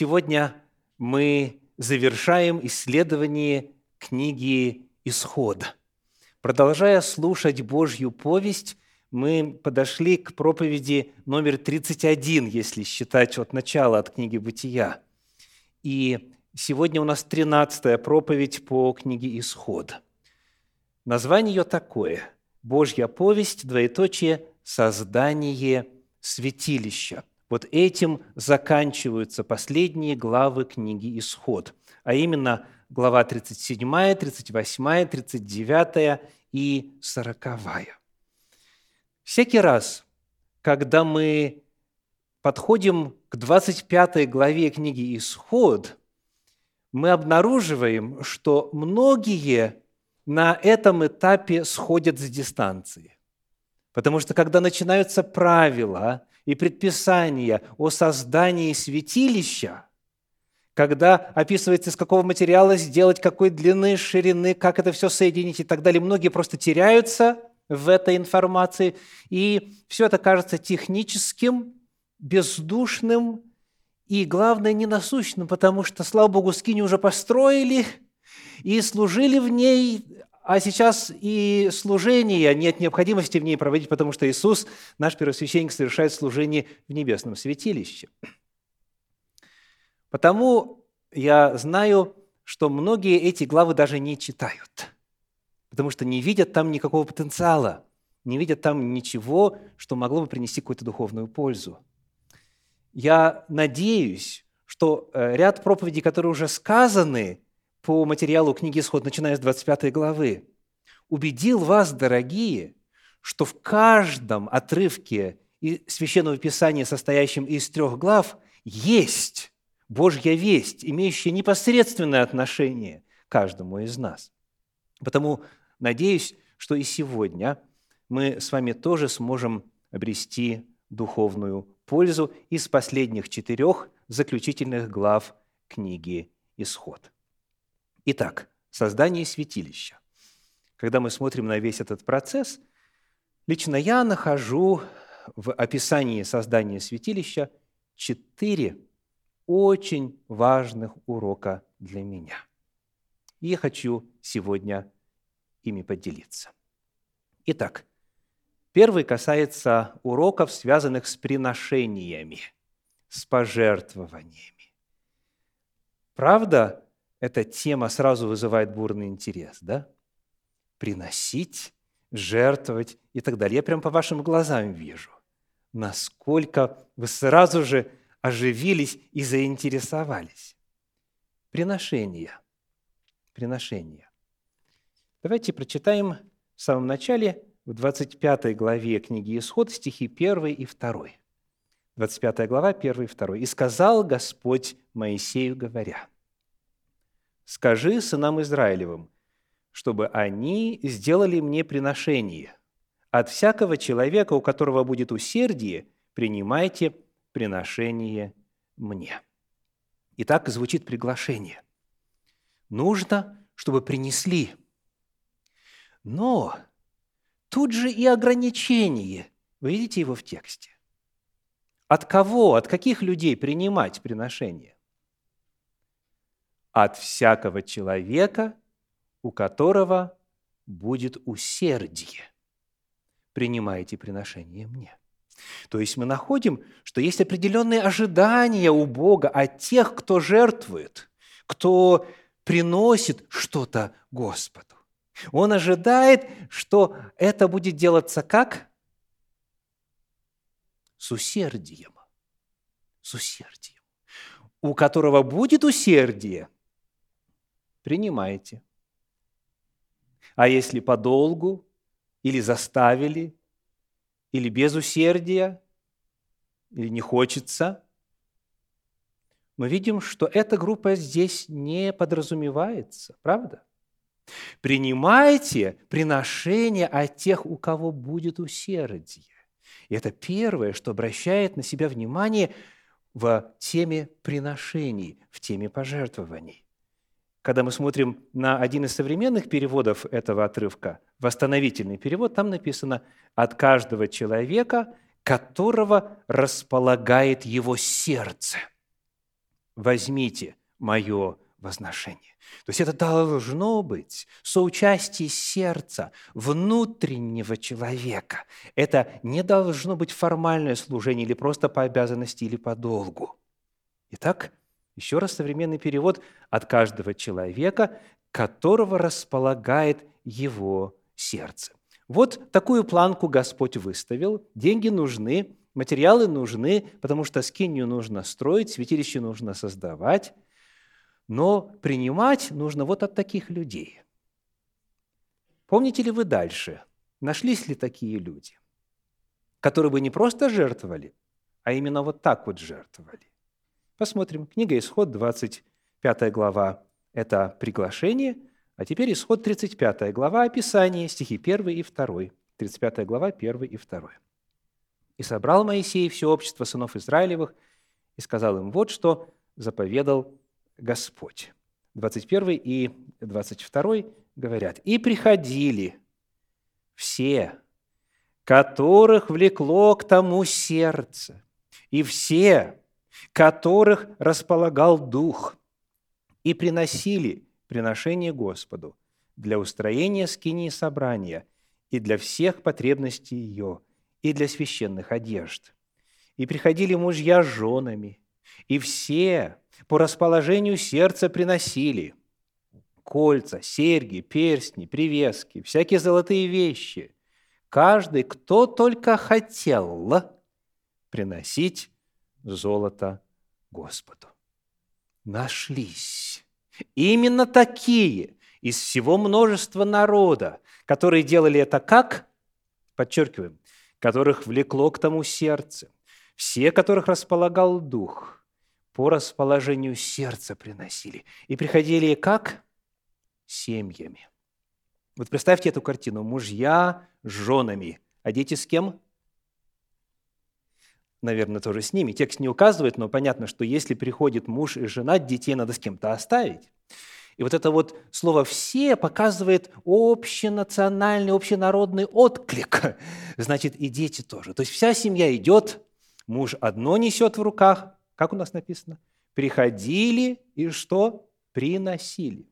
Сегодня мы завершаем исследование книги «Исход». Продолжая слушать Божью повесть, мы подошли к проповеди номер 31, если считать от начала, от книги «Бытия». И сегодня у нас 13 проповедь по книге «Исход». Название ее такое – «Божья повесть, двоеточие, создание святилища». Вот этим заканчиваются последние главы книги «Исход», а именно глава 37, 38, 39 и 40. Всякий раз, когда мы подходим к 25 главе книги «Исход», мы обнаруживаем, что многие на этом этапе сходят с дистанции. Потому что когда начинаются правила и предписания о создании святилища, когда описывается, из какого материала сделать, какой длины, ширины, как это все соединить и так далее, многие просто теряются в этой информации, и все это кажется техническим, бездушным и, главное, ненасущным, потому что, слава Богу, скини уже построили и служили в ней, а сейчас и служение, нет необходимости в ней проводить, потому что Иисус, наш первосвященник, совершает служение в небесном святилище. Потому я знаю, что многие эти главы даже не читают, потому что не видят там никакого потенциала, не видят там ничего, что могло бы принести какую-то духовную пользу. Я надеюсь, что э, ряд проповедей, которые уже сказаны, по материалу книги «Исход», начиная с 25 главы, убедил вас, дорогие, что в каждом отрывке Священного Писания, состоящем из трех глав, есть Божья весть, имеющая непосредственное отношение каждому из нас. Потому надеюсь, что и сегодня мы с вами тоже сможем обрести духовную пользу из последних четырех заключительных глав книги «Исход». Итак, создание святилища. Когда мы смотрим на весь этот процесс, лично я нахожу в описании создания святилища четыре очень важных урока для меня. И хочу сегодня ими поделиться. Итак, первый касается уроков, связанных с приношениями, с пожертвованиями. Правда, эта тема сразу вызывает бурный интерес, да? Приносить, жертвовать и так далее. Я прям по вашим глазам вижу, насколько вы сразу же оживились и заинтересовались. Приношение. Приношение. Давайте прочитаем в самом начале, в 25 главе книги Исход, стихи 1 и 2. 25 глава, 1 и 2. «И сказал Господь Моисею, говоря, скажи сынам Израилевым, чтобы они сделали мне приношение. От всякого человека, у которого будет усердие, принимайте приношение мне». Итак, звучит приглашение. Нужно, чтобы принесли. Но тут же и ограничение. Вы видите его в тексте. От кого, от каких людей принимать приношение? От всякого человека, у которого будет усердие. Принимайте приношение мне. То есть мы находим, что есть определенные ожидания у Бога от тех, кто жертвует, кто приносит что-то Господу. Он ожидает, что это будет делаться как? С усердием. С усердием. У которого будет усердие – принимайте. А если подолгу, или заставили, или без усердия, или не хочется, мы видим, что эта группа здесь не подразумевается, правда? Принимайте приношение от тех, у кого будет усердие. И это первое, что обращает на себя внимание в теме приношений, в теме пожертвований. Когда мы смотрим на один из современных переводов этого отрывка, восстановительный перевод, там написано «от каждого человека, которого располагает его сердце». возьмите мое возношение. То есть это должно быть соучастие сердца, внутреннего человека. Это не должно быть формальное служение или просто по обязанности или по долгу. Итак, еще раз современный перевод от каждого человека, которого располагает его сердце. Вот такую планку Господь выставил. Деньги нужны, материалы нужны, потому что скинию нужно строить, святилище нужно создавать – но принимать нужно вот от таких людей. Помните ли вы дальше, нашлись ли такие люди, которые бы не просто жертвовали, а именно вот так вот жертвовали? Посмотрим. Книга Исход, 25 глава – это приглашение, а теперь Исход, 35 глава – описание, стихи 1 и 2. 35 глава, 1 и 2. «И собрал Моисей все общество сынов Израилевых и сказал им, вот что заповедал Господь. 21 и 22 говорят, «И приходили все, которых влекло к тому сердце, и все, которых располагал Дух, и приносили приношение Господу для устроения скинии собрания и для всех потребностей ее, и для священных одежд. И приходили мужья с женами, и все, по расположению сердца приносили кольца, серьги, перстни, привески, всякие золотые вещи. Каждый, кто только хотел приносить золото Господу. Нашлись именно такие из всего множества народа, которые делали это как? Подчеркиваем, которых влекло к тому сердце, все, которых располагал Дух – по расположению сердца приносили. И приходили как? Семьями. Вот представьте эту картину. Мужья с женами, а дети с кем? Наверное, тоже с ними. Текст не указывает, но понятно, что если приходит муж и жена, детей надо с кем-то оставить. И вот это вот слово «все» показывает общенациональный, общенародный отклик. Значит, и дети тоже. То есть вся семья идет, муж одно несет в руках, как у нас написано? Приходили и что? Приносили.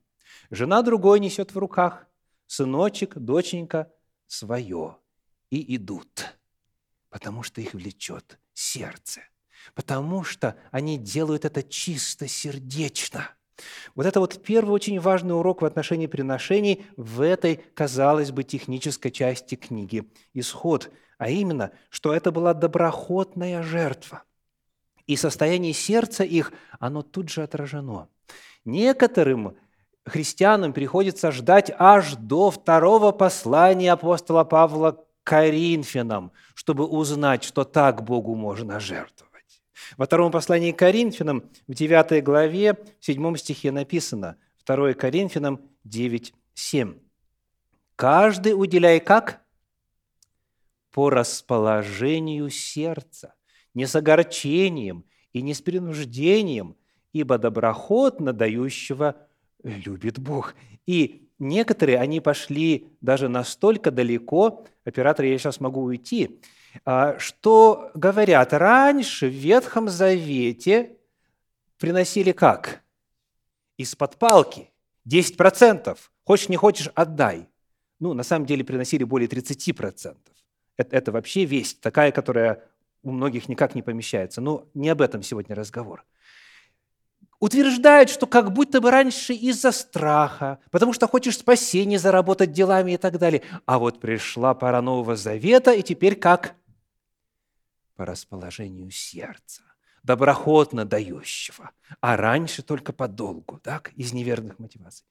Жена другой несет в руках, сыночек, доченька свое. И идут, потому что их влечет сердце, потому что они делают это чисто сердечно. Вот это вот первый очень важный урок в отношении приношений в этой, казалось бы, технической части книги «Исход», а именно, что это была доброходная жертва и состояние сердца их, оно тут же отражено. Некоторым христианам приходится ждать аж до второго послания апостола Павла Коринфянам, чтобы узнать, что так Богу можно жертвовать. Во втором послании к Коринфянам, в 9 главе, в 7 стихе написано, 2 Коринфянам 9, 7. «Каждый уделяй как? По расположению сердца, не с огорчением и не с принуждением, ибо доброходно дающего любит Бог. И некоторые, они пошли даже настолько далеко, оператор, я сейчас могу уйти, а, что говорят, раньше в Ветхом Завете приносили как? Из-под палки. 10%. Хочешь, не хочешь, отдай. Ну, на самом деле приносили более 30%. Это, это вообще весть, такая, которая у многих никак не помещается. Но не об этом сегодня разговор. Утверждают, что как будто бы раньше из-за страха, потому что хочешь спасение заработать делами и так далее. А вот пришла пора Нового Завета, и теперь как? По расположению сердца, доброходно дающего, а раньше только по долгу, так, из неверных мотиваций.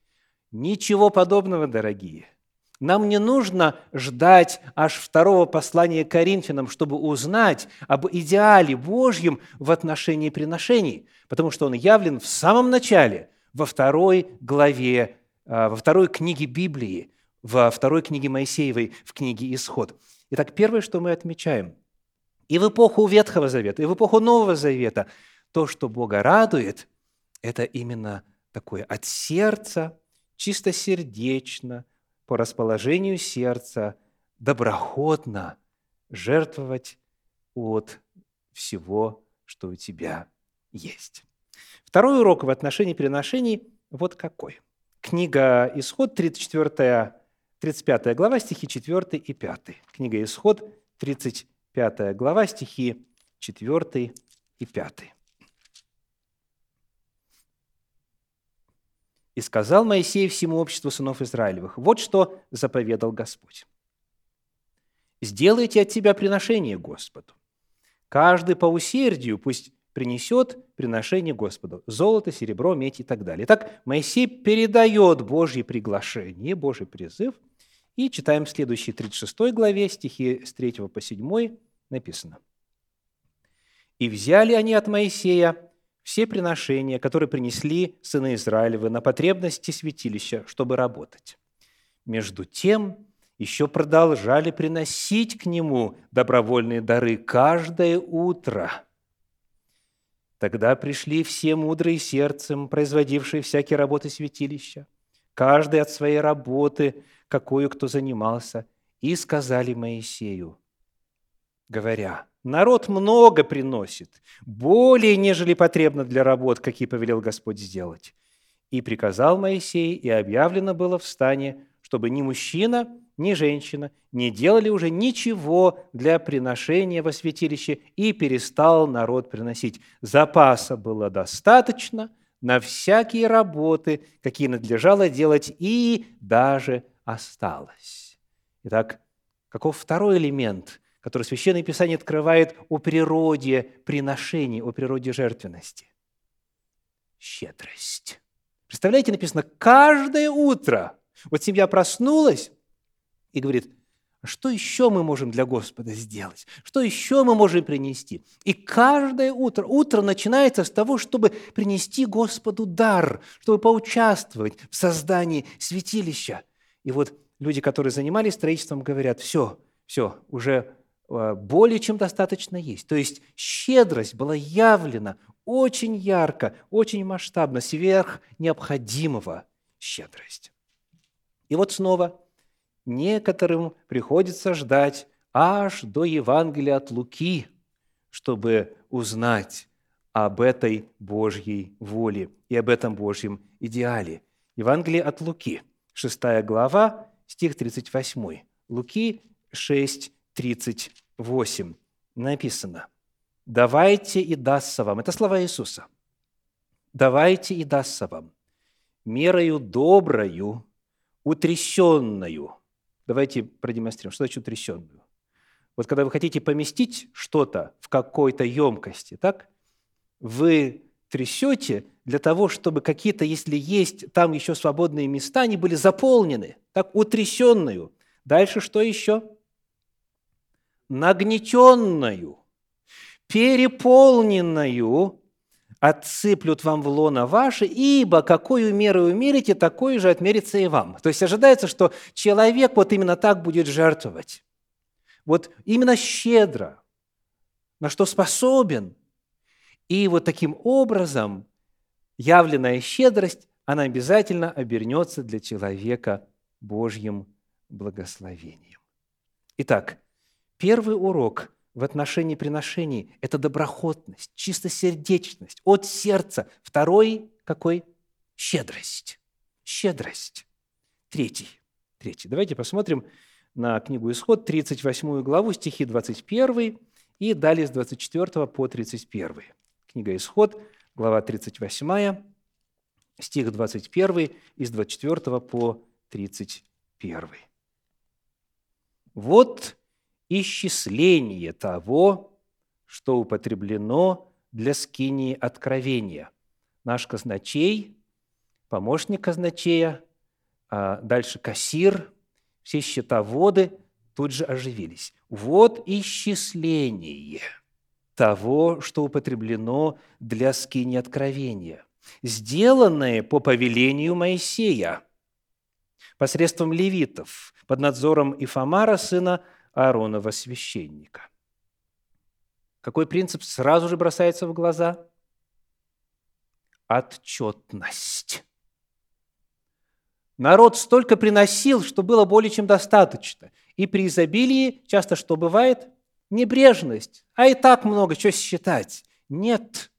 Ничего подобного, дорогие – нам не нужно ждать аж второго послания Коринфянам, чтобы узнать об идеале Божьем в отношении приношений, потому что он явлен в самом начале, во второй главе, а, во второй книге Библии, во второй книге Моисеевой, в книге «Исход». Итак, первое, что мы отмечаем, и в эпоху Ветхого Завета, и в эпоху Нового Завета, то, что Бога радует, это именно такое от сердца, чистосердечно – по расположению сердца доброходно жертвовать от всего, что у тебя есть. Второй урок в отношении переношений вот какой. Книга «Исход», 34, 35 глава, стихи 4 и 5. Книга «Исход», 35 глава, стихи 4 и 5. «И сказал Моисей всему обществу сынов Израилевых, вот что заповедал Господь. Сделайте от тебя приношение Господу. Каждый по усердию пусть принесет приношение Господу. Золото, серебро, медь и так далее. Итак, Моисей передает Божье приглашение, Божий призыв. И читаем в следующей 36 главе, стихи с 3 по 7, написано. «И взяли они от Моисея все приношения, которые принесли сыны Израилевы на потребности святилища, чтобы работать. Между тем, еще продолжали приносить к нему добровольные дары каждое утро. Тогда пришли все мудрые сердцем, производившие всякие работы святилища, каждый от своей работы, какую кто занимался, и сказали Моисею, говоря, народ много приносит, более, нежели потребно для работ, какие повелел Господь сделать. И приказал Моисей, и объявлено было в стане, чтобы ни мужчина, ни женщина не делали уже ничего для приношения во святилище, и перестал народ приносить. Запаса было достаточно на всякие работы, какие надлежало делать, и даже осталось. Итак, каков второй элемент, который Священное Писание открывает о природе приношений, о природе жертвенности? Щедрость. Представляете, написано, каждое утро, вот семья проснулась, и говорит, что еще мы можем для Господа сделать? Что еще мы можем принести? И каждое утро, утро начинается с того, чтобы принести Господу дар, чтобы поучаствовать в создании святилища. И вот люди, которые занимались строительством, говорят, все, все, уже более чем достаточно есть. То есть щедрость была явлена очень ярко, очень масштабно, сверх необходимого щедрость. И вот снова – некоторым приходится ждать аж до Евангелия от Луки, чтобы узнать об этой Божьей воле и об этом Божьем идеале. Евангелие от Луки, 6 глава, стих 38. Луки 6, 38. Написано, «Давайте и дастся вам». Это слова Иисуса. «Давайте и дастся вам мерою доброю, утрясенную, Давайте продемонстрируем, что значит утрясенную. Вот когда вы хотите поместить что-то в какой-то емкости, так, вы трясете для того, чтобы какие-то, если есть там еще свободные места, они были заполнены, так, утрясенную. Дальше что еще? Нагнетенную, переполненную отсыплют вам в лоно ваше, ибо какую меру умерите, такой же отмерится и вам». То есть ожидается, что человек вот именно так будет жертвовать. Вот именно щедро, на что способен. И вот таким образом явленная щедрость, она обязательно обернется для человека Божьим благословением. Итак, первый урок – в отношении приношений – это доброхотность, чистосердечность, от сердца. Второй какой? Щедрость. Щедрость. Третий. Третий. Давайте посмотрим на книгу Исход, 38 главу, стихи 21 и далее с 24 по 31. Книга Исход, глава 38, стих 21 и с 24 по 31. «Вот исчисление того, что употреблено для скинии откровения. Наш казначей, помощник казначея, а дальше кассир, все счетоводы тут же оживились. Вот исчисление того, что употреблено для скинии откровения, сделанное по повелению Моисея посредством левитов под надзором Ифамара, сына Ааронова священника. Какой принцип сразу же бросается в глаза? Отчетность. Народ столько приносил, что было более чем достаточно. И при изобилии часто что бывает? Небрежность. А и так много, что считать? Нет.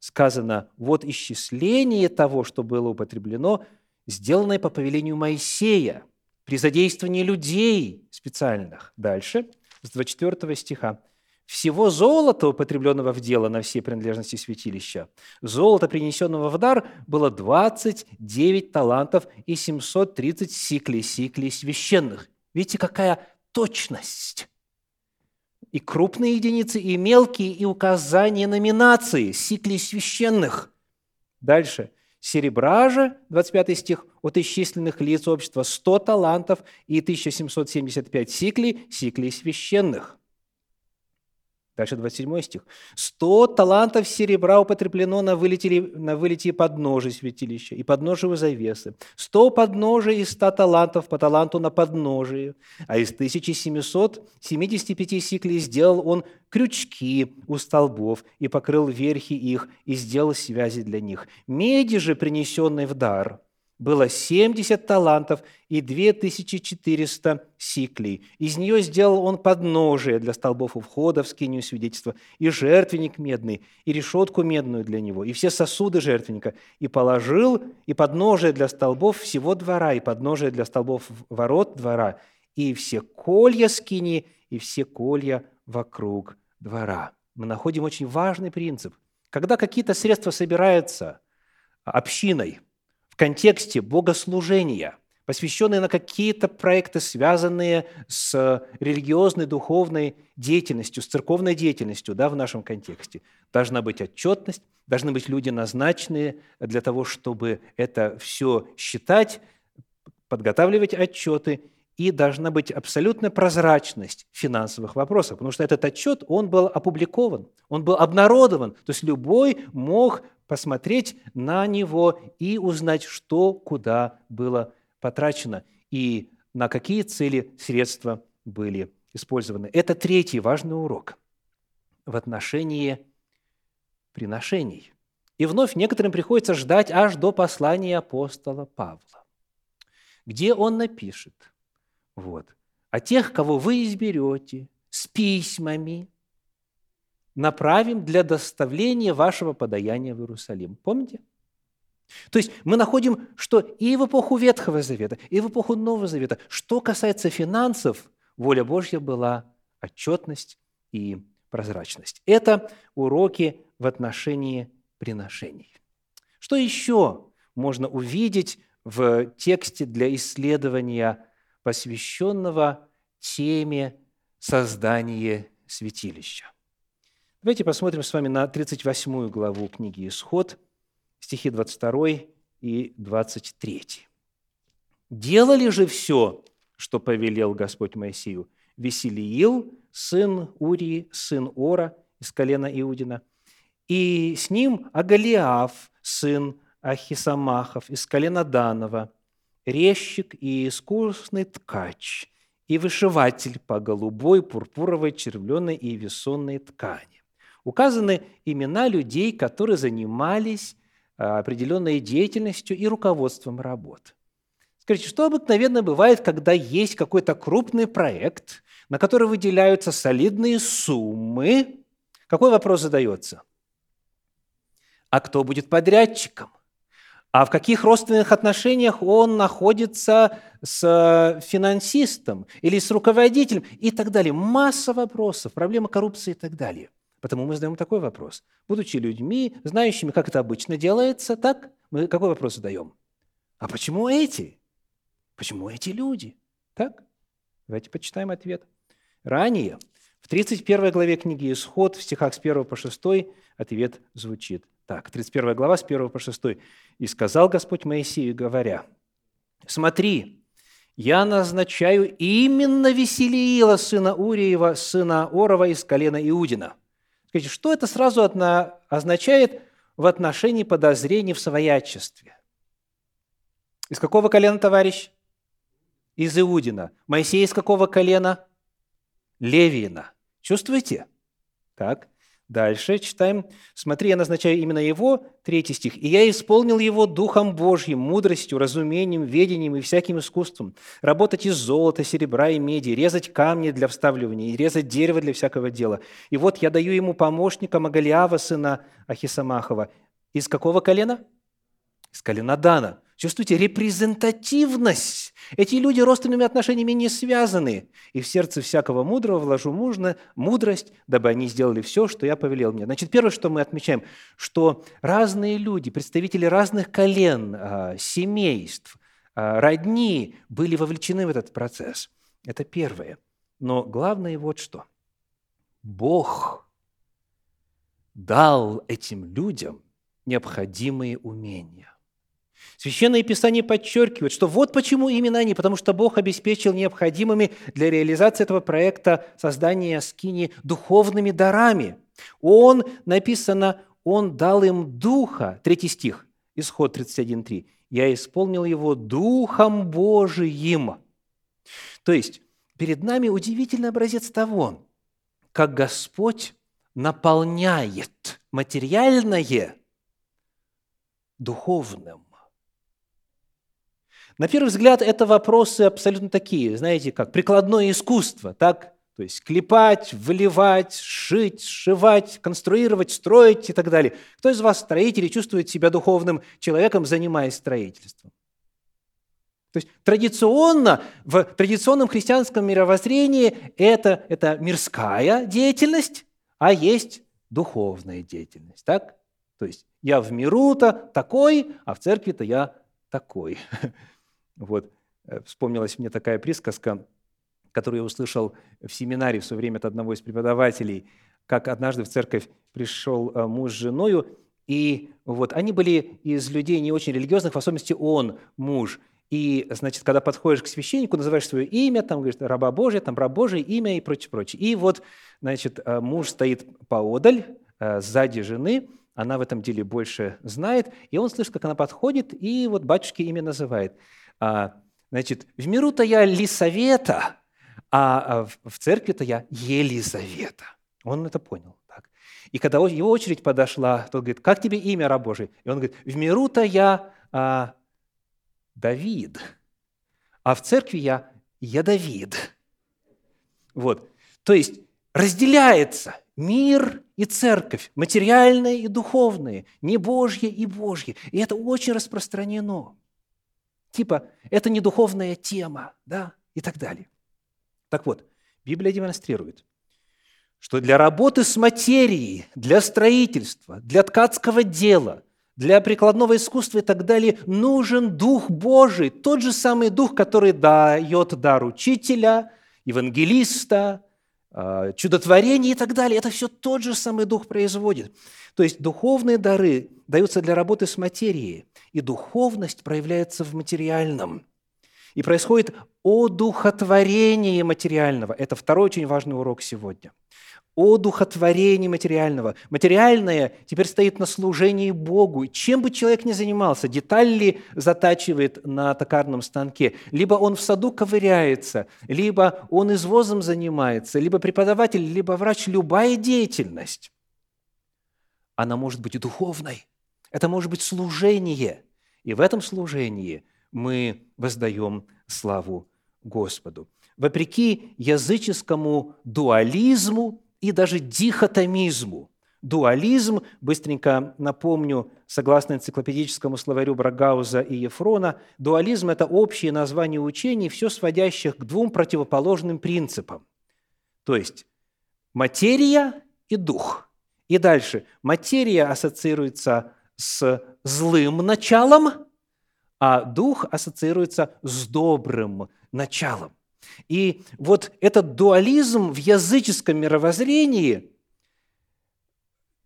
сказано, вот исчисление того, что было употреблено, сделанное по повелению Моисея, при задействовании людей специальных. Дальше, с 24 стиха. Всего золота, употребленного в дело на все принадлежности святилища, золото, принесенного в дар, было 29 талантов и 730 сиклей, сиклей священных. Видите, какая точность! И крупные единицы, и мелкие, и указания номинации, сиклей священных. Дальше. Серебра же, 25 стих, от исчисленных лиц общества 100 талантов и 1775 сиклей, сиклей священных. Дальше 27 стих. «Сто талантов серебра употреблено на вылете, на вылете подножия святилища и подножию завесы. Сто подножий из ста талантов по таланту на подножие. А из 1775 сиклей сделал он крючки у столбов и покрыл верхи их и сделал связи для них. Меди же, принесенной в дар – было 70 талантов и 2400 сиклей. Из нее сделал он подножие для столбов у входа в скинию свидетельства, и жертвенник медный, и решетку медную для него, и все сосуды жертвенника, и положил и подножие для столбов всего двора, и подножие для столбов ворот двора, и все колья скини, и все колья вокруг двора. Мы находим очень важный принцип. Когда какие-то средства собираются общиной – контексте богослужения, посвященные на какие-то проекты, связанные с религиозной, духовной деятельностью, с церковной деятельностью да, в нашем контексте. Должна быть отчетность, должны быть люди назначенные для того, чтобы это все считать, подготавливать отчеты, и должна быть абсолютная прозрачность финансовых вопросов, потому что этот отчет, он был опубликован, он был обнародован, то есть любой мог посмотреть на него и узнать, что куда было потрачено и на какие цели средства были использованы. Это третий важный урок в отношении приношений. И вновь некоторым приходится ждать аж до послания апостола Павла, где он напишет, вот, «А тех, кого вы изберете с письмами, направим для доставления вашего подаяния в Иерусалим. Помните? То есть мы находим, что и в эпоху Ветхого Завета, и в эпоху Нового Завета, что касается финансов, воля Божья была отчетность и прозрачность. Это уроки в отношении приношений. Что еще можно увидеть в тексте для исследования, посвященного теме создания святилища? Давайте посмотрим с вами на 38 главу книги «Исход», стихи 22 и 23. «Делали же все, что повелел Господь Моисею, Веселиил, сын Урии, сын Ора из колена Иудина, и с ним Агалиав, сын Ахисамахов из колена Данова, резчик и искусный ткач, и вышиватель по голубой, пурпуровой, червленой и весонной ткани указаны имена людей, которые занимались а, определенной деятельностью и руководством работ. Скажите, что обыкновенно бывает, когда есть какой-то крупный проект, на который выделяются солидные суммы? Какой вопрос задается? А кто будет подрядчиком? А в каких родственных отношениях он находится с финансистом или с руководителем и так далее? Масса вопросов, проблема коррупции и так далее. Потому мы задаем такой вопрос. Будучи людьми, знающими, как это обычно делается, так, мы какой вопрос задаем? А почему эти? Почему эти люди? Так? Давайте почитаем ответ. Ранее, в 31 главе книги «Исход», в стихах с 1 по 6, ответ звучит так. 31 глава, с 1 по 6. «И сказал Господь Моисею, говоря, «Смотри, я назначаю именно Веселиила, сына Уриева, сына Орова из колена Иудина, Скажите, что это сразу означает в отношении подозрений в своячестве? Из какого колена, товарищ? Из Иудина. Моисей из какого колена? Левиина. Чувствуете? Так. Дальше читаем. «Смотри, я назначаю именно его», третий стих, «и я исполнил его духом Божьим, мудростью, разумением, ведением и всяким искусством. Работать из золота, серебра и меди, резать камни для вставливания и резать дерево для всякого дела. И вот я даю ему помощника Магалиава, сына Ахисамахова. Из какого колена? Из колена Дана. Чувствуете репрезентативность. Эти люди родственными отношениями не связаны. И в сердце всякого мудрого вложу мужно, мудрость, дабы они сделали все, что я повелел мне. Значит, первое, что мы отмечаем, что разные люди, представители разных колен, а, семейств, а, родни были вовлечены в этот процесс. Это первое. Но главное вот что. Бог дал этим людям необходимые умения. Священное Писание подчеркивает, что вот почему именно они, потому что Бог обеспечил необходимыми для реализации этого проекта создания скини духовными дарами. Он, написано, Он дал им Духа, третий стих, Исход 31.3. «Я исполнил его Духом Божиим». То есть, перед нами удивительный образец того, как Господь наполняет материальное духовным. На первый взгляд, это вопросы абсолютно такие, знаете, как прикладное искусство, так? То есть клепать, выливать, шить, сшивать, конструировать, строить и так далее. Кто из вас, строители, чувствует себя духовным человеком, занимаясь строительством? То есть традиционно, в традиционном христианском мировоззрении это, это мирская деятельность, а есть духовная деятельность. Так? То есть я в миру-то такой, а в церкви-то я такой. Вот. Э, вспомнилась мне такая присказка, которую я услышал в семинаре в свое время от одного из преподавателей, как однажды в церковь пришел э, муж с женой, и вот они были из людей не очень религиозных, в особенности он, муж. И, значит, когда подходишь к священнику, называешь свое имя, там, говоришь, раба Божия, там, раб Божий, имя и прочее, прочее. И вот, значит, э, муж стоит поодаль, сзади жены, она в этом деле больше знает, и он слышит, как она подходит, и вот батюшки имя называет – значит, в миру-то я Лисавета, а, а в церкви-то я Елизавета. Он это понял. Так. И когда его очередь подошла, тот говорит, как тебе имя, раб Божий? И он говорит, в миру-то я а, Давид, а в церкви я я Давид. Вот. То есть разделяется мир и церковь, материальное и духовное, не Божье и Божье. И это очень распространено. Типа, это не духовная тема, да, и так далее. Так вот, Библия демонстрирует, что для работы с материей, для строительства, для ткацкого дела, для прикладного искусства и так далее нужен Дух Божий, тот же самый Дух, который дает дар учителя, евангелиста, а, чудотворение и так далее. Это все тот же самый Дух производит. То есть духовные дары даются для работы с материей, и духовность проявляется в материальном. И происходит одухотворение материального. Это второй очень важный урок сегодня. Одухотворение материального. Материальное теперь стоит на служении Богу. Чем бы человек ни занимался, деталь ли затачивает на токарном станке, либо он в саду ковыряется, либо он извозом занимается, либо преподаватель, либо врач, любая деятельность, она может быть духовной. Это может быть служение. И в этом служении мы воздаем славу Господу. Вопреки языческому дуализму и даже дихотомизму. Дуализм, быстренько напомню, согласно энциклопедическому словарю Брагауза и Ефрона, дуализм – это общее название учений, все сводящих к двум противоположным принципам. То есть материя и дух. И дальше. Материя ассоциируется с злым началом, а дух ассоциируется с добрым началом. И вот этот дуализм в языческом мировоззрении,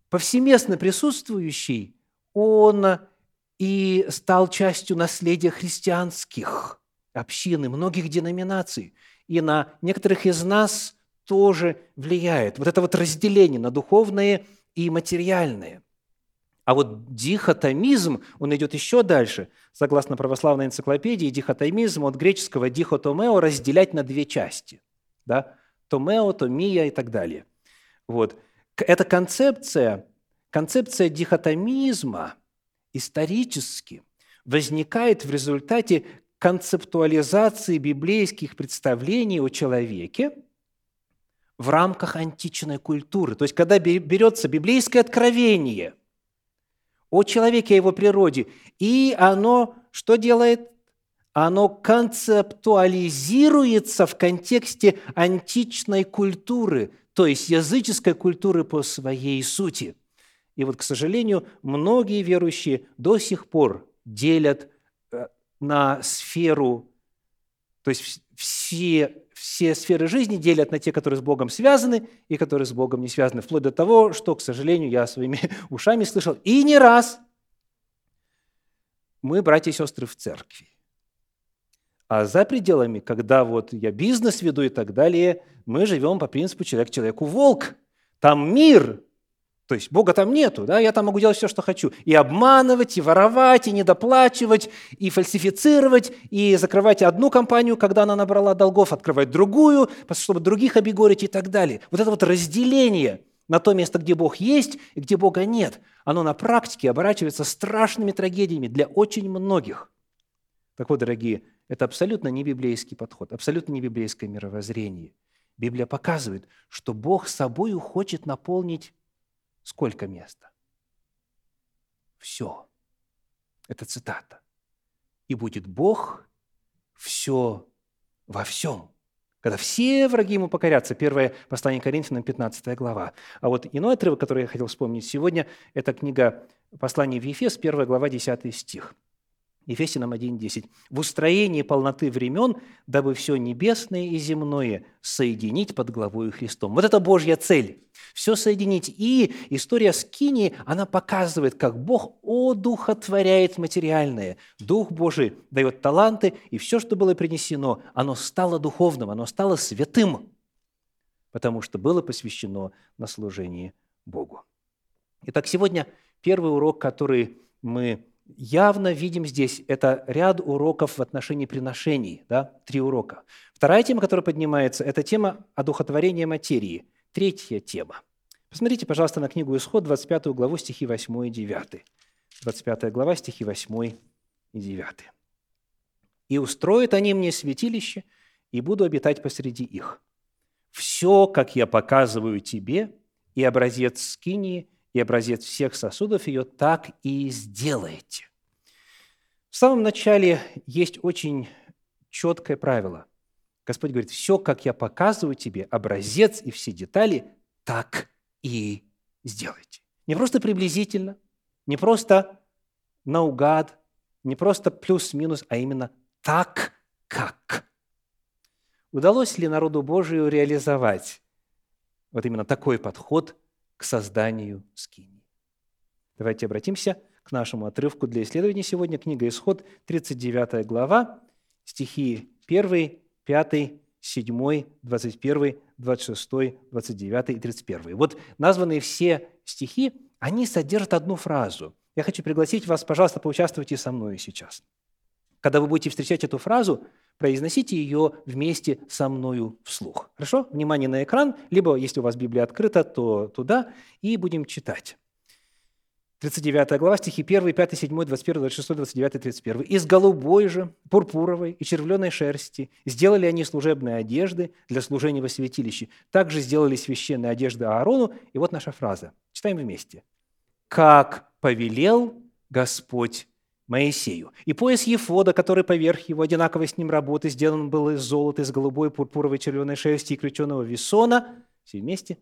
повсеместно присутствующий, он и стал частью наследия христианских общин и многих деноминаций. И на некоторых из нас тоже влияет. Вот это вот разделение на духовное и материальное – а вот дихотомизм, он идет еще дальше. Согласно православной энциклопедии, дихотомизм от греческого дихотомео – разделять на две части. Да? Томео, томия и так далее. Вот. Эта концепция, концепция дихотомизма исторически возникает в результате концептуализации библейских представлений о человеке в рамках античной культуры. То есть, когда берется библейское откровение о человеке, о его природе, и оно что делает? Оно концептуализируется в контексте античной культуры, то есть языческой культуры по своей сути. И вот, к сожалению, многие верующие до сих пор делят на сферу, то есть все, все сферы жизни делят на те, которые с Богом связаны и которые с Богом не связаны, вплоть до того, что, к сожалению, я своими ушами слышал, и не раз мы братья и сестры в церкви. А за пределами, когда вот я бизнес веду и так далее, мы живем по принципу человек человеку волк. Там мир, то есть Бога там нету, да, я там могу делать все, что хочу. И обманывать, и воровать, и недоплачивать, и фальсифицировать, и закрывать одну компанию, когда она набрала долгов, открывать другую, чтобы других обегорить и так далее. Вот это вот разделение на то место, где Бог есть и где Бога нет, оно на практике оборачивается страшными трагедиями для очень многих. Так вот, дорогие, это абсолютно не библейский подход, абсолютно не библейское мировоззрение. Библия показывает, что Бог собою хочет наполнить Сколько места? Все. Это цитата. «И будет Бог все во всем». Когда все враги ему покорятся. Первое послание Коринфянам, 15 глава. А вот иной отрывок, который я хотел вспомнить сегодня, это книга послания в Ефес, 1 глава, 10 стих. Ефесянам 1.10. «В устроении полноты времен, дабы все небесное и земное соединить под главою Христом». Вот это Божья цель. Все соединить. И история Скинии, она показывает, как Бог одухотворяет материальное. Дух Божий дает таланты, и все, что было принесено, оно стало духовным, оно стало святым, потому что было посвящено на служение Богу. Итак, сегодня первый урок, который мы явно видим здесь, это ряд уроков в отношении приношений, да, три урока. Вторая тема, которая поднимается, это тема одухотворения материи. Третья тема. Посмотрите, пожалуйста, на книгу Исход, 25 главу, стихи 8 и 9. 25 глава, стихи 8 и 9. «И устроят они мне святилище, и буду обитать посреди их. Все, как я показываю тебе, и образец скинии, и образец всех сосудов ее, так и сделайте. В самом начале есть очень четкое правило. Господь говорит, все, как я показываю тебе, образец и все детали, так и сделайте. Не просто приблизительно, не просто наугад, не просто плюс-минус, а именно так, как. Удалось ли народу Божию реализовать вот именно такой подход к созданию скинии. Давайте обратимся к нашему отрывку для исследования сегодня. Книга «Исход», 39 глава, стихи 1, 5, 7, 21, 26, 29 и 31. Вот названные все стихи, они содержат одну фразу. Я хочу пригласить вас, пожалуйста, поучаствуйте со мной сейчас. Когда вы будете встречать эту фразу, произносите ее вместе со мною вслух. Хорошо? Внимание на экран, либо, если у вас Библия открыта, то туда, и будем читать. 39 глава, стихи 1, 5, 7, 21, 26, 29, 31. «Из голубой же, пурпуровой и червленой шерсти сделали они служебные одежды для служения во святилище. Также сделали священные одежды Аарону». И вот наша фраза. Читаем вместе. «Как повелел Господь Моисею. И пояс Ефода, который поверх его одинаковой с ним работы, сделан был из золота, из голубой, пурпуровой, червленой шерсти и крюченого весона, все вместе,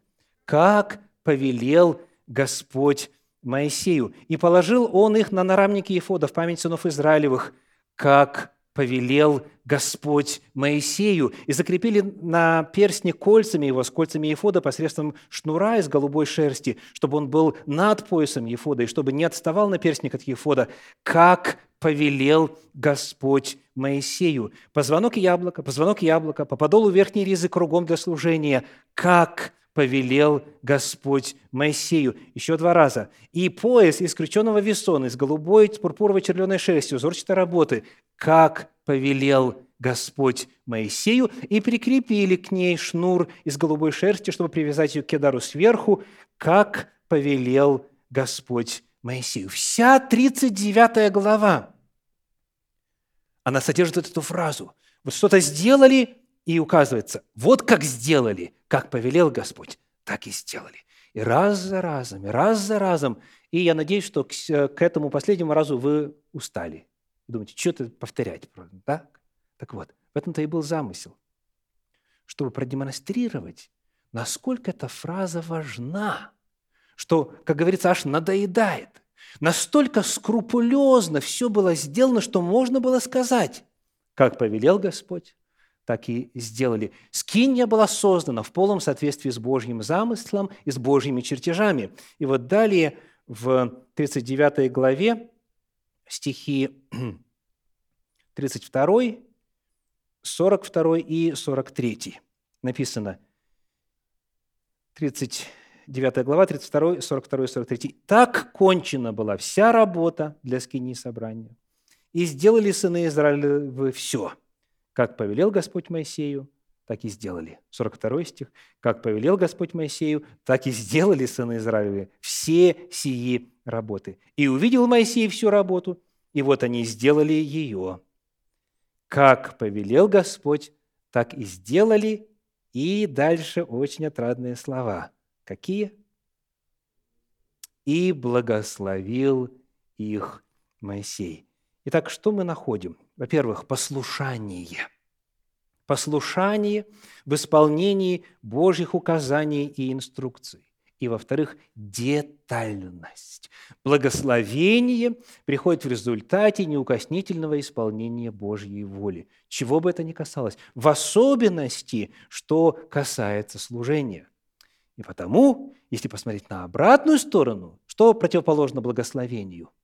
как повелел Господь Моисею. И положил он их на нарамники Ефода в память сынов Израилевых, как повелел Господь Моисею, и закрепили на перстне кольцами его, с кольцами Ефода посредством шнура из голубой шерсти, чтобы он был над поясом Ефода, и чтобы не отставал на наперстник от Ефода, как повелел Господь Моисею. Позвонок яблока, позвонок яблока, по подолу верхней ризы кругом для служения, как повелел Господь Моисею. Еще два раза. И пояс из крюченого весона, из голубой, пурпуровой червленой шерсти, узорчатой работы, как повелел Господь Моисею, и прикрепили к ней шнур из голубой шерсти, чтобы привязать ее к кедару сверху, как повелел Господь Моисею. Вся 39 глава, она содержит эту фразу. Вот что-то сделали, и указывается, вот как сделали, как повелел Господь, так и сделали. И раз за разом, и раз за разом. И я надеюсь, что к, к этому последнему разу вы устали. Думаете, что это повторять? Да? Так вот, в этом-то и был замысел. Чтобы продемонстрировать, насколько эта фраза важна, что, как говорится, аж надоедает. Настолько скрупулезно все было сделано, что можно было сказать, как повелел Господь, так и сделали. Скинья была создана в полном соответствии с Божьим замыслом и с Божьими чертежами. И вот далее в 39 главе стихи 32, 42 и 43 написано. 39 глава, 32, 42 и 43. «Так кончена была вся работа для скини собрания, и сделали сыны Израилевы все, как повелел Господь Моисею, так и сделали. 42 стих. «Как повелел Господь Моисею, так и сделали сыны Израилевы все сии работы. И увидел Моисей всю работу, и вот они сделали ее. Как повелел Господь, так и сделали». И дальше очень отрадные слова. Какие? «И благословил их Моисей». Итак, что мы находим? Во-первых, послушание. Послушание в исполнении Божьих указаний и инструкций. И, во-вторых, детальность. Благословение приходит в результате неукоснительного исполнения Божьей воли, чего бы это ни касалось, в особенности, что касается служения. И потому, если посмотреть на обратную сторону, что противоположно благословению –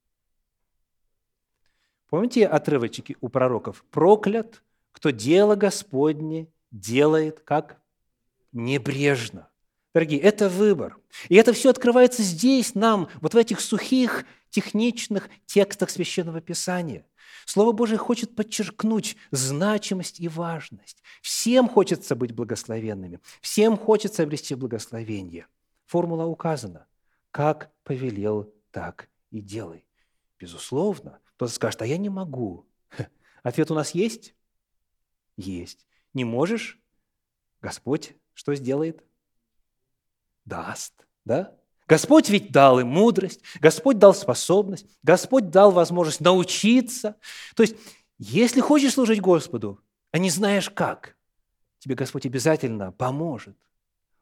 Помните отрывочки у пророков? «Проклят, кто дело Господне делает как небрежно». Дорогие, это выбор. И это все открывается здесь, нам, вот в этих сухих, техничных текстах Священного Писания. Слово Божие хочет подчеркнуть значимость и важность. Всем хочется быть благословенными, всем хочется обрести благословение. Формула указана. Как повелел, так и делай. Безусловно, кто-то скажет, а я не могу. Ответ у нас есть? Есть. Не можешь? Господь что сделает? Даст. Да? Господь ведь дал им мудрость, Господь дал способность, Господь дал возможность научиться. То есть, если хочешь служить Господу, а не знаешь как, тебе Господь обязательно поможет.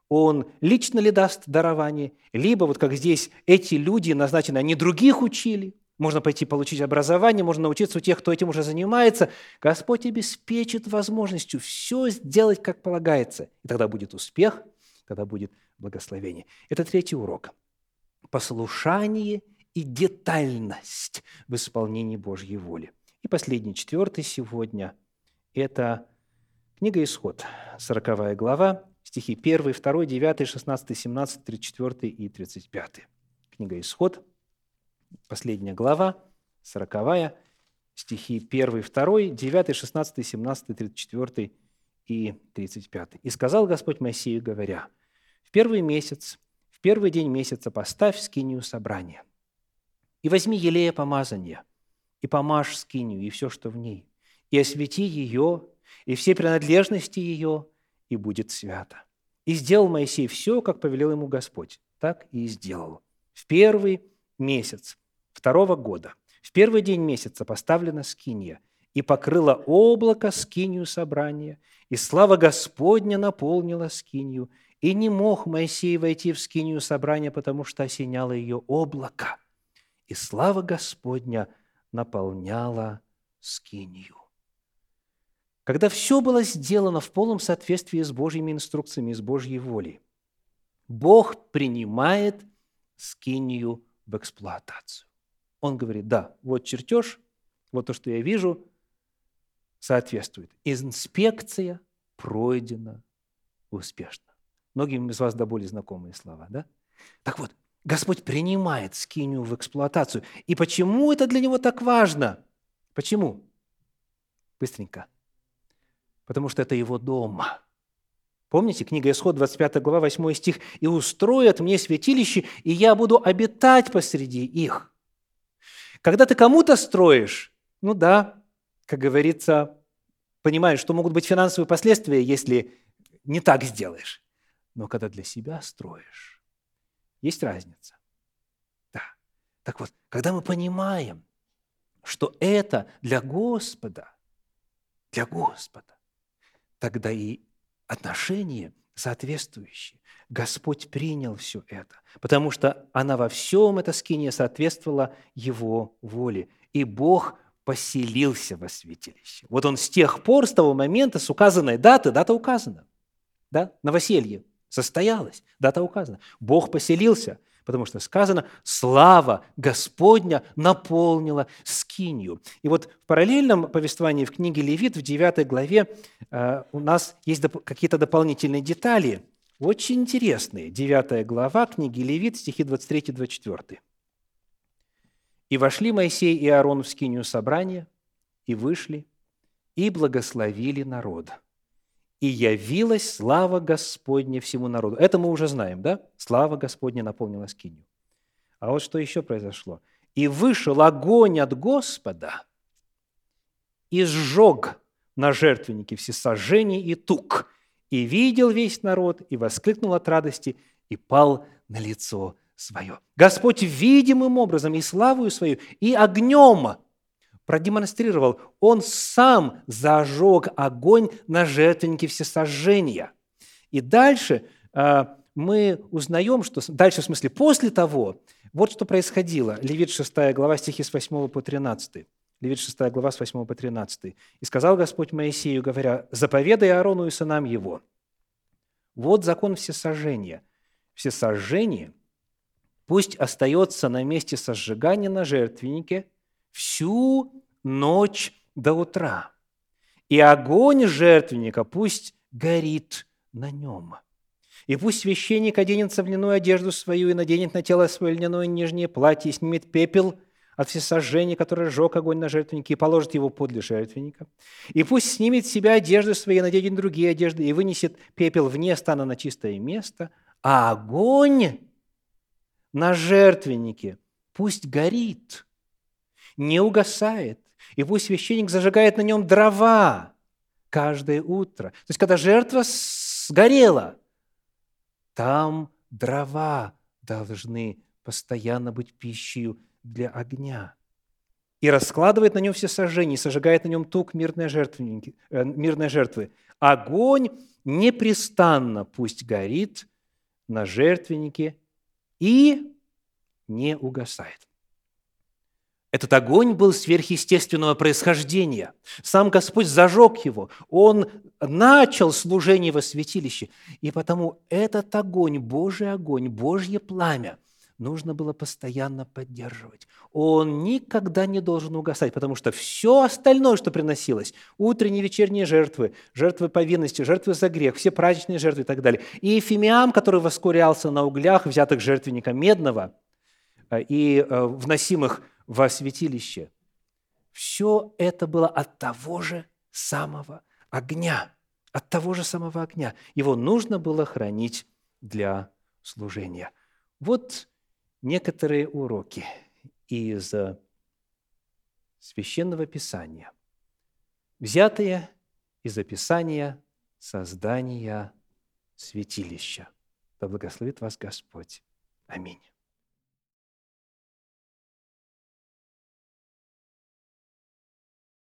Он лично ли даст дарование, либо вот как здесь эти люди назначены, они других учили – можно пойти получить образование, можно научиться у тех, кто этим уже занимается. Господь обеспечит возможностью все сделать, как полагается. И тогда будет успех, тогда будет благословение. Это третий урок. Послушание и детальность в исполнении Божьей воли. И последний, четвертый сегодня – это книга «Исход», 40 глава, стихи 1, 2, 9, 16, 17, 34 и 35. Книга «Исход», последняя глава, 40 стихи 1, 2, 9, 16, 17, 34 и 35. «И сказал Господь Моисею, говоря, в первый месяц, в первый день месяца поставь скинию собрания, и возьми елея помазания, и помажь скинию, и все, что в ней, и освети ее, и все принадлежности ее, и будет свято. И сделал Моисей все, как повелел ему Господь, так и сделал. В первый месяц второго года, в первый день месяца поставлена скинья, и покрыло облако скинью собрания, и слава Господня наполнила скинью, и не мог Моисей войти в скинию собрания, потому что осеняло ее облако, и слава Господня наполняла скинию. Когда все было сделано в полном соответствии с Божьими инструкциями, с Божьей волей, Бог принимает скинию в эксплуатацию. Он говорит, да, вот чертеж, вот то, что я вижу, соответствует. Инспекция пройдена успешно. Многим из вас до боли знакомые слова, да? Так вот, Господь принимает скинию в эксплуатацию. И почему это для него так важно? Почему? Быстренько. потому что это его дом. Помните, книга Исход, 25 глава, 8 стих. «И устроят мне святилище, и я буду обитать посреди их». Когда ты кому-то строишь, ну да, как говорится, понимаешь, что могут быть финансовые последствия, если не так сделаешь. Но когда для себя строишь, есть разница. Да. Так вот, когда мы понимаем, что это для Господа, для Господа, тогда и отношения соответствующие. Господь принял все это, потому что она во всем, эта скиния, соответствовала Его воле. И Бог поселился во святилище. Вот он с тех пор, с того момента, с указанной даты, дата указана, да, новоселье состоялось, дата указана. Бог поселился – потому что сказано, слава Господня наполнила скинию. И вот в параллельном повествовании в книге Левит в 9 главе э, у нас есть какие-то дополнительные детали, очень интересные. 9 глава книги Левит, стихи 23-24. «И вошли Моисей и Аарон в скинию собрания, и вышли, и благословили народ» и явилась слава Господня всему народу. Это мы уже знаем, да? Слава Господня наполнила скинию. А вот что еще произошло. И вышел огонь от Господа и сжег на жертвеннике всесожжений и тук. И видел весь народ, и воскликнул от радости, и пал на лицо свое. Господь видимым образом и славою свою, и огнем продемонстрировал. Он сам зажег огонь на жертвеннике всесожжения. И дальше а, мы узнаем, что дальше, в смысле, после того, вот что происходило. Левит 6 глава, стихи с 8 по 13. Левит 6 глава, с 8 по 13. «И сказал Господь Моисею, говоря, заповедай Аарону и сынам его, вот закон всесожжения. Всесожжение пусть остается на месте сожигания на жертвеннике – всю ночь до утра. И огонь жертвенника пусть горит на нем. И пусть священник оденется в льняную одежду свою и наденет на тело свое льняное нижнее платье, и снимет пепел от всесожжения, которое сжег огонь на жертвеннике, и положит его подле жертвенника. И пусть снимет с себя одежду свою наденет другие одежды, и вынесет пепел вне стана на чистое место, а огонь на жертвеннике пусть горит – не угасает. И пусть священник зажигает на нем дрова каждое утро. То есть, когда жертва сгорела, там дрова должны постоянно быть пищей для огня. И раскладывает на нем все сожжения, и сожигает на нем тук мирной жертвы, э, мирной жертвы. Огонь непрестанно пусть горит на жертвеннике и не угасает. Этот огонь был сверхъестественного происхождения. Сам Господь зажег его. Он начал служение во святилище. И потому этот огонь, Божий огонь, Божье пламя нужно было постоянно поддерживать. Он никогда не должен угасать, потому что все остальное, что приносилось, утренние, вечерние жертвы, жертвы повинности, жертвы за грех, все праздничные жертвы и так далее, и фимиам, который воскурялся на углях, взятых жертвенника медного, э, и э, вносимых во святилище. Все это было от того же самого огня, от того же самого огня. Его нужно было хранить для служения. Вот некоторые уроки из Священного Писания, взятые из описания создания святилища. Да благословит вас Господь. Аминь.